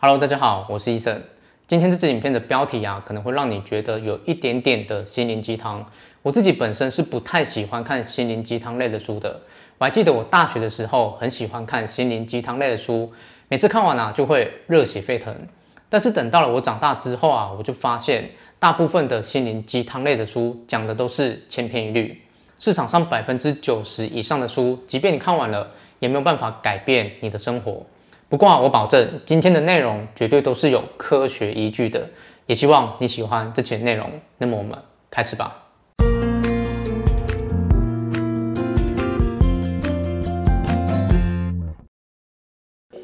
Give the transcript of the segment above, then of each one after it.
Hello，大家好，我是医生。今天这支影片的标题啊，可能会让你觉得有一点点的心灵鸡汤。我自己本身是不太喜欢看心灵鸡汤类的书的。我还记得我大学的时候很喜欢看心灵鸡汤类的书，每次看完啊就会热血沸腾。但是等到了我长大之后啊，我就发现大部分的心灵鸡汤类的书讲的都是千篇一律。市场上百分之九十以上的书，即便你看完了，也没有办法改变你的生活。不过，我保证今天的内容绝对都是有科学依据的，也希望你喜欢这期内容。那么我们开始吧。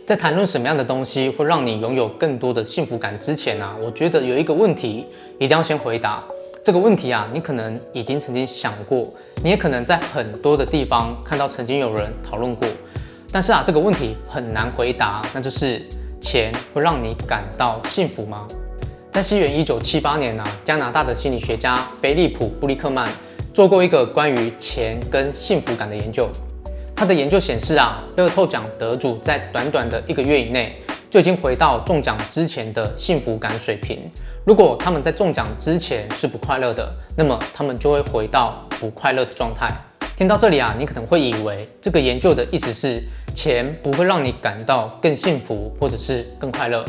在谈论什么样的东西会让你拥有更多的幸福感之前啊，我觉得有一个问题一定要先回答。这个问题啊，你可能已经曾经想过，你也可能在很多的地方看到曾经有人讨论过。但是啊，这个问题很难回答，那就是钱会让你感到幸福吗？在西元一九七八年呢、加拿大的心理学家菲利普·布利克曼做过一个关于钱跟幸福感的研究。他的研究显示啊，乐透奖得主在短短的一个月以内就已经回到中奖之前的幸福感水平。如果他们在中奖之前是不快乐的，那么他们就会回到不快乐的状态。听到这里啊，你可能会以为这个研究的意思是。钱不会让你感到更幸福，或者是更快乐，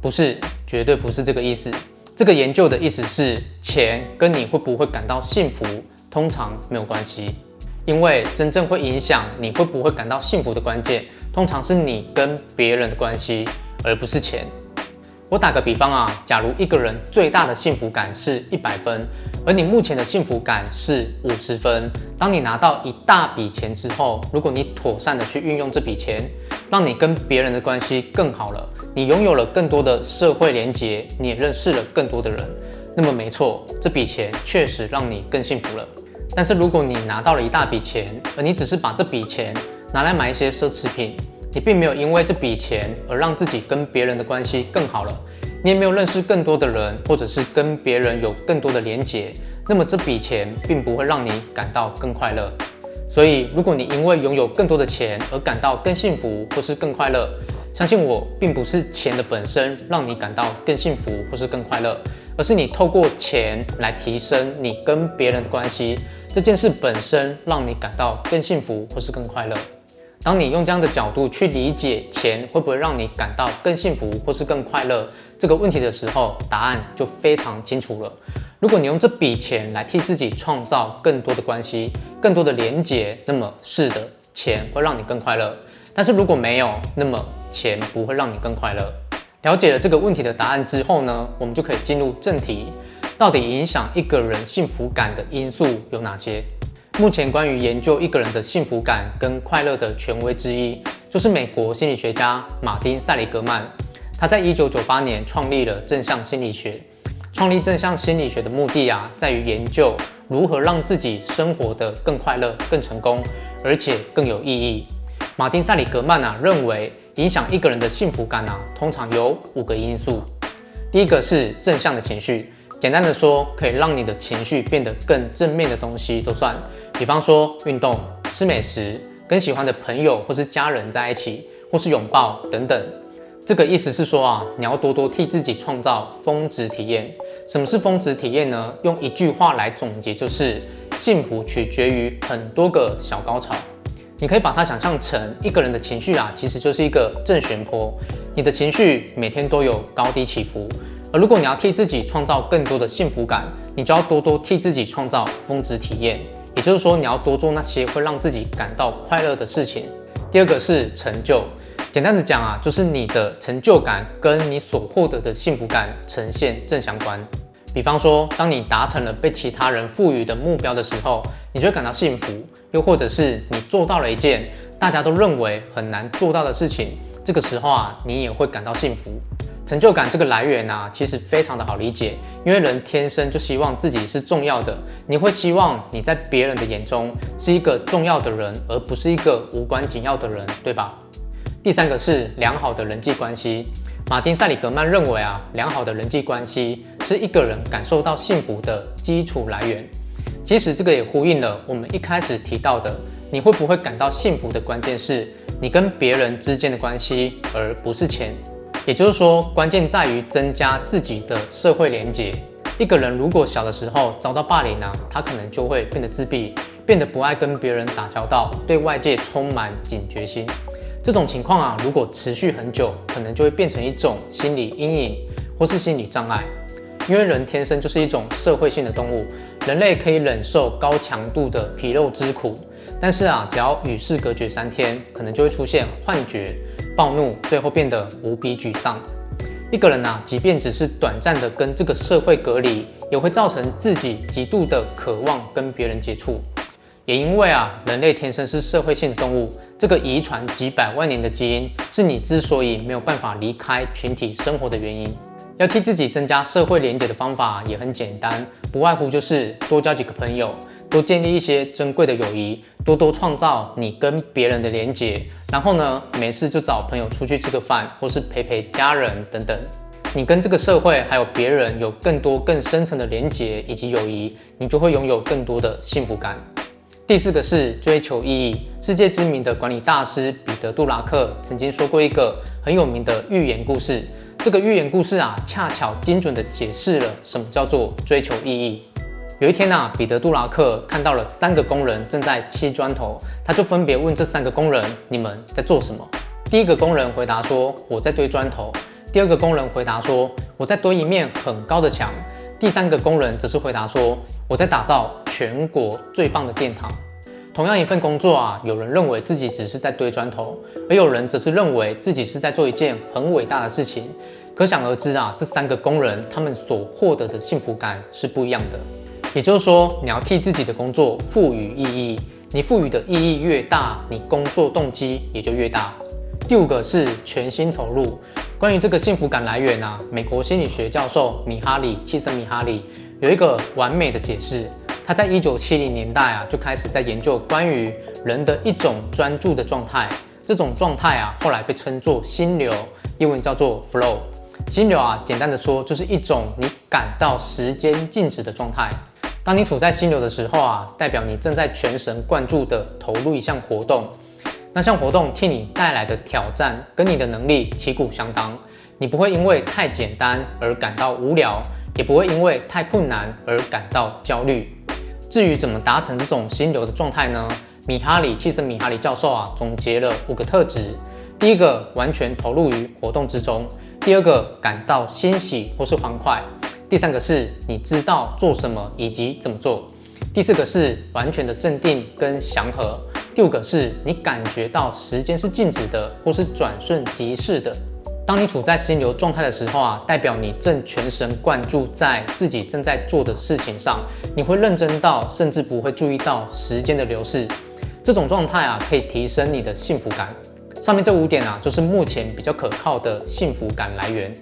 不是，绝对不是这个意思。这个研究的意思是，钱跟你会不会感到幸福，通常没有关系，因为真正会影响你会不会感到幸福的关键，通常是你跟别人的关系，而不是钱。我打个比方啊，假如一个人最大的幸福感是一百分，而你目前的幸福感是五十分。当你拿到一大笔钱之后，如果你妥善的去运用这笔钱，让你跟别人的关系更好了，你拥有了更多的社会连结，你也认识了更多的人，那么没错，这笔钱确实让你更幸福了。但是如果你拿到了一大笔钱，而你只是把这笔钱拿来买一些奢侈品，你并没有因为这笔钱而让自己跟别人的关系更好了，你也没有认识更多的人，或者是跟别人有更多的连结，那么这笔钱并不会让你感到更快乐。所以，如果你因为拥有更多的钱而感到更幸福或是更快乐，相信我，并不是钱的本身让你感到更幸福或是更快乐，而是你透过钱来提升你跟别人的关系，这件事本身让你感到更幸福或是更快乐。当你用这样的角度去理解钱会不会让你感到更幸福或是更快乐这个问题的时候，答案就非常清楚了。如果你用这笔钱来替自己创造更多的关系、更多的连结，那么是的，钱会让你更快乐。但是如果没有，那么钱不会让你更快乐。了解了这个问题的答案之后呢，我们就可以进入正题。到底影响一个人幸福感的因素有哪些？目前关于研究一个人的幸福感跟快乐的权威之一，就是美国心理学家马丁·塞里格曼。他在一九九八年创立了正向心理学。创立正向心理学的目的啊，在于研究如何让自己生活得更快乐、更成功，而且更有意义。马丁·塞里格曼啊，认为影响一个人的幸福感啊，通常有五个因素。第一个是正向的情绪，简单的说，可以让你的情绪变得更正面的东西都算。比方说运动、吃美食、跟喜欢的朋友或是家人在一起，或是拥抱等等。这个意思是说啊，你要多多替自己创造峰值体验。什么是峰值体验呢？用一句话来总结，就是幸福取决于很多个小高潮。你可以把它想象成一个人的情绪啊，其实就是一个正弦波。你的情绪每天都有高低起伏，而如果你要替自己创造更多的幸福感，你就要多多替自己创造峰值体验。也就是说，你要多做那些会让自己感到快乐的事情。第二个是成就，简单的讲啊，就是你的成就感跟你所获得的幸福感呈现正相关。比方说，当你达成了被其他人赋予的目标的时候，你就会感到幸福；又或者是你做到了一件大家都认为很难做到的事情，这个时候啊，你也会感到幸福。成就感这个来源啊，其实非常的好理解，因为人天生就希望自己是重要的。你会希望你在别人的眼中是一个重要的人，而不是一个无关紧要的人，对吧？第三个是良好的人际关系。马丁·塞里格曼认为啊，良好的人际关系是一个人感受到幸福的基础来源。其实这个也呼应了我们一开始提到的，你会不会感到幸福的关键是你跟别人之间的关系，而不是钱。也就是说，关键在于增加自己的社会连结。一个人如果小的时候遭到霸凌呢、他可能就会变得自闭，变得不爱跟别人打交道，对外界充满警觉心。这种情况啊，如果持续很久，可能就会变成一种心理阴影或是心理障碍。因为人天生就是一种社会性的动物，人类可以忍受高强度的皮肉之苦，但是啊，只要与世隔绝三天，可能就会出现幻觉、暴怒，最后变得无比沮丧。一个人啊，即便只是短暂的跟这个社会隔离，也会造成自己极度的渴望跟别人接触。也因为啊，人类天生是社会性动物，这个遗传几百万年的基因，是你之所以没有办法离开群体生活的原因。要替自己增加社会连结的方法也很简单，不外乎就是多交几个朋友。多建立一些珍贵的友谊，多多创造你跟别人的连结，然后呢，没事就找朋友出去吃个饭，或是陪陪家人等等。你跟这个社会还有别人有更多更深层的连结以及友谊，你就会拥有更多的幸福感。第四个是追求意义。世界知名的管理大师彼得·杜拉克曾经说过一个很有名的寓言故事。这个寓言故事啊，恰巧精准地解释了什么叫做追求意义。有一天呐、啊，彼得·杜拉克看到了三个工人正在砌砖头，他就分别问这三个工人：“你们在做什么？”第一个工人回答说：“我在堆砖头。”第二个工人回答说：“我在堆一面很高的墙。”第三个工人则是回答说：“我在打造全国最棒的殿堂。”同样一份工作啊，有人认为自己只是在堆砖头，而有人则是认为自己是在做一件很伟大的事情。可想而知啊，这三个工人他们所获得的幸福感是不一样的。也就是说，你要替自己的工作赋予意义，你赋予的意义越大，你工作动机也就越大。第五个是全心投入。关于这个幸福感来源啊，美国心理学教授米哈里·契森米哈里有一个完美的解释。他在一九七零年代啊就开始在研究关于人的一种专注的状态，这种状态啊后来被称作心流，英文叫做 flow。心流啊，简单的说就是一种你感到时间静止的状态。当你处在心流的时候啊，代表你正在全神贯注地投入一项活动，那项活动替你带来的挑战跟你的能力旗鼓相当，你不会因为太简单而感到无聊，也不会因为太困难而感到焦虑。至于怎么达成这种心流的状态呢？米哈里·其实米哈里教授啊，总结了五个特质：第一个，完全投入于活动之中；第二个，感到欣喜或是欢快。第三个是你知道做什么以及怎么做，第四个是完全的镇定跟祥和，第五个是你感觉到时间是静止的或是转瞬即逝的。当你处在心流状态的时候啊，代表你正全神贯注在自己正在做的事情上，你会认真到甚至不会注意到时间的流逝。这种状态啊，可以提升你的幸福感。上面这五点啊，就是目前比较可靠的幸福感来源。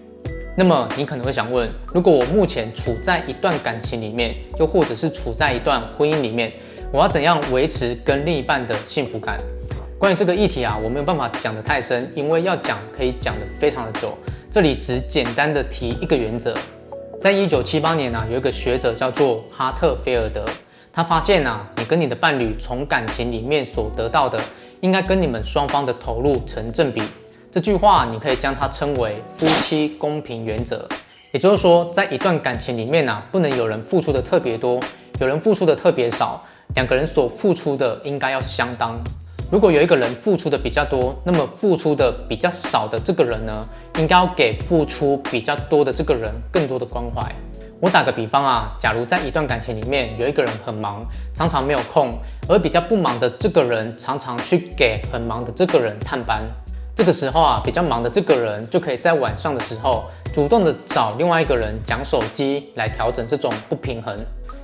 那么你可能会想问，如果我目前处在一段感情里面，又或者是处在一段婚姻里面，我要怎样维持跟另一半的幸福感？关于这个议题啊，我没有办法讲得太深，因为要讲可以讲得非常的久。这里只简单的提一个原则，在一九七八年啊，有一个学者叫做哈特菲尔德，他发现啊，你跟你的伴侣从感情里面所得到的，应该跟你们双方的投入成正比。这句话你可以将它称为夫妻公平原则，也就是说，在一段感情里面啊，不能有人付出的特别多，有人付出的特别少，两个人所付出的应该要相当。如果有一个人付出的比较多，那么付出的比较少的这个人呢，应该要给付出比较多的这个人更多的关怀。我打个比方啊，假如在一段感情里面有一个人很忙，常常没有空，而比较不忙的这个人常常去给很忙的这个人探班。这个时候啊，比较忙的这个人就可以在晚上的时候主动的找另外一个人讲手机来调整这种不平衡。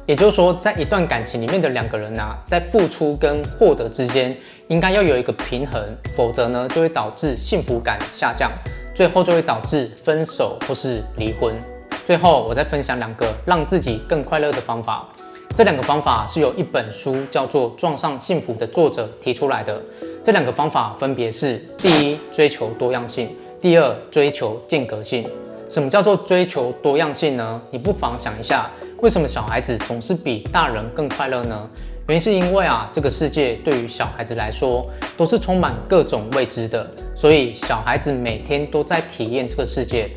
也就是说，在一段感情里面的两个人啊，在付出跟获得之间应该要有一个平衡，否则呢就会导致幸福感下降，最后就会导致分手或是离婚。最后，我再分享两个让自己更快乐的方法。这两个方法是由一本书叫做《撞上幸福》的作者提出来的。这两个方法分别是：第一，追求多样性；第二，追求间隔性。什么叫做追求多样性呢？你不妨想一下，为什么小孩子总是比大人更快乐呢？原因是因为啊，这个世界对于小孩子来说都是充满各种未知的，所以小孩子每天都在体验这个世界。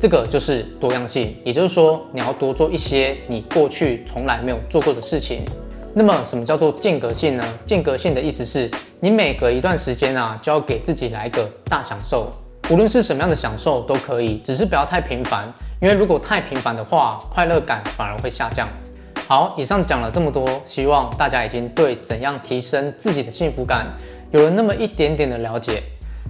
这个就是多样性，也就是说，你要多做一些你过去从来没有做过的事情。那么，什么叫做间隔性呢？间隔性的意思是你每隔一段时间啊，就要给自己来一个大享受，无论是什么样的享受都可以，只是不要太频繁，因为如果太频繁的话，快乐感反而会下降。好，以上讲了这么多，希望大家已经对怎样提升自己的幸福感有了那么一点点的了解。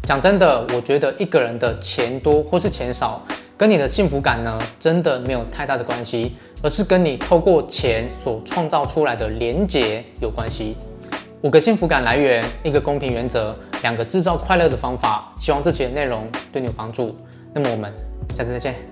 讲真的，我觉得一个人的钱多或是钱少，跟你的幸福感呢，真的没有太大的关系，而是跟你透过钱所创造出来的连结有关系。五个幸福感来源，一个公平原则，两个制造快乐的方法。希望这期的内容对你有帮助。那么我们下次再见。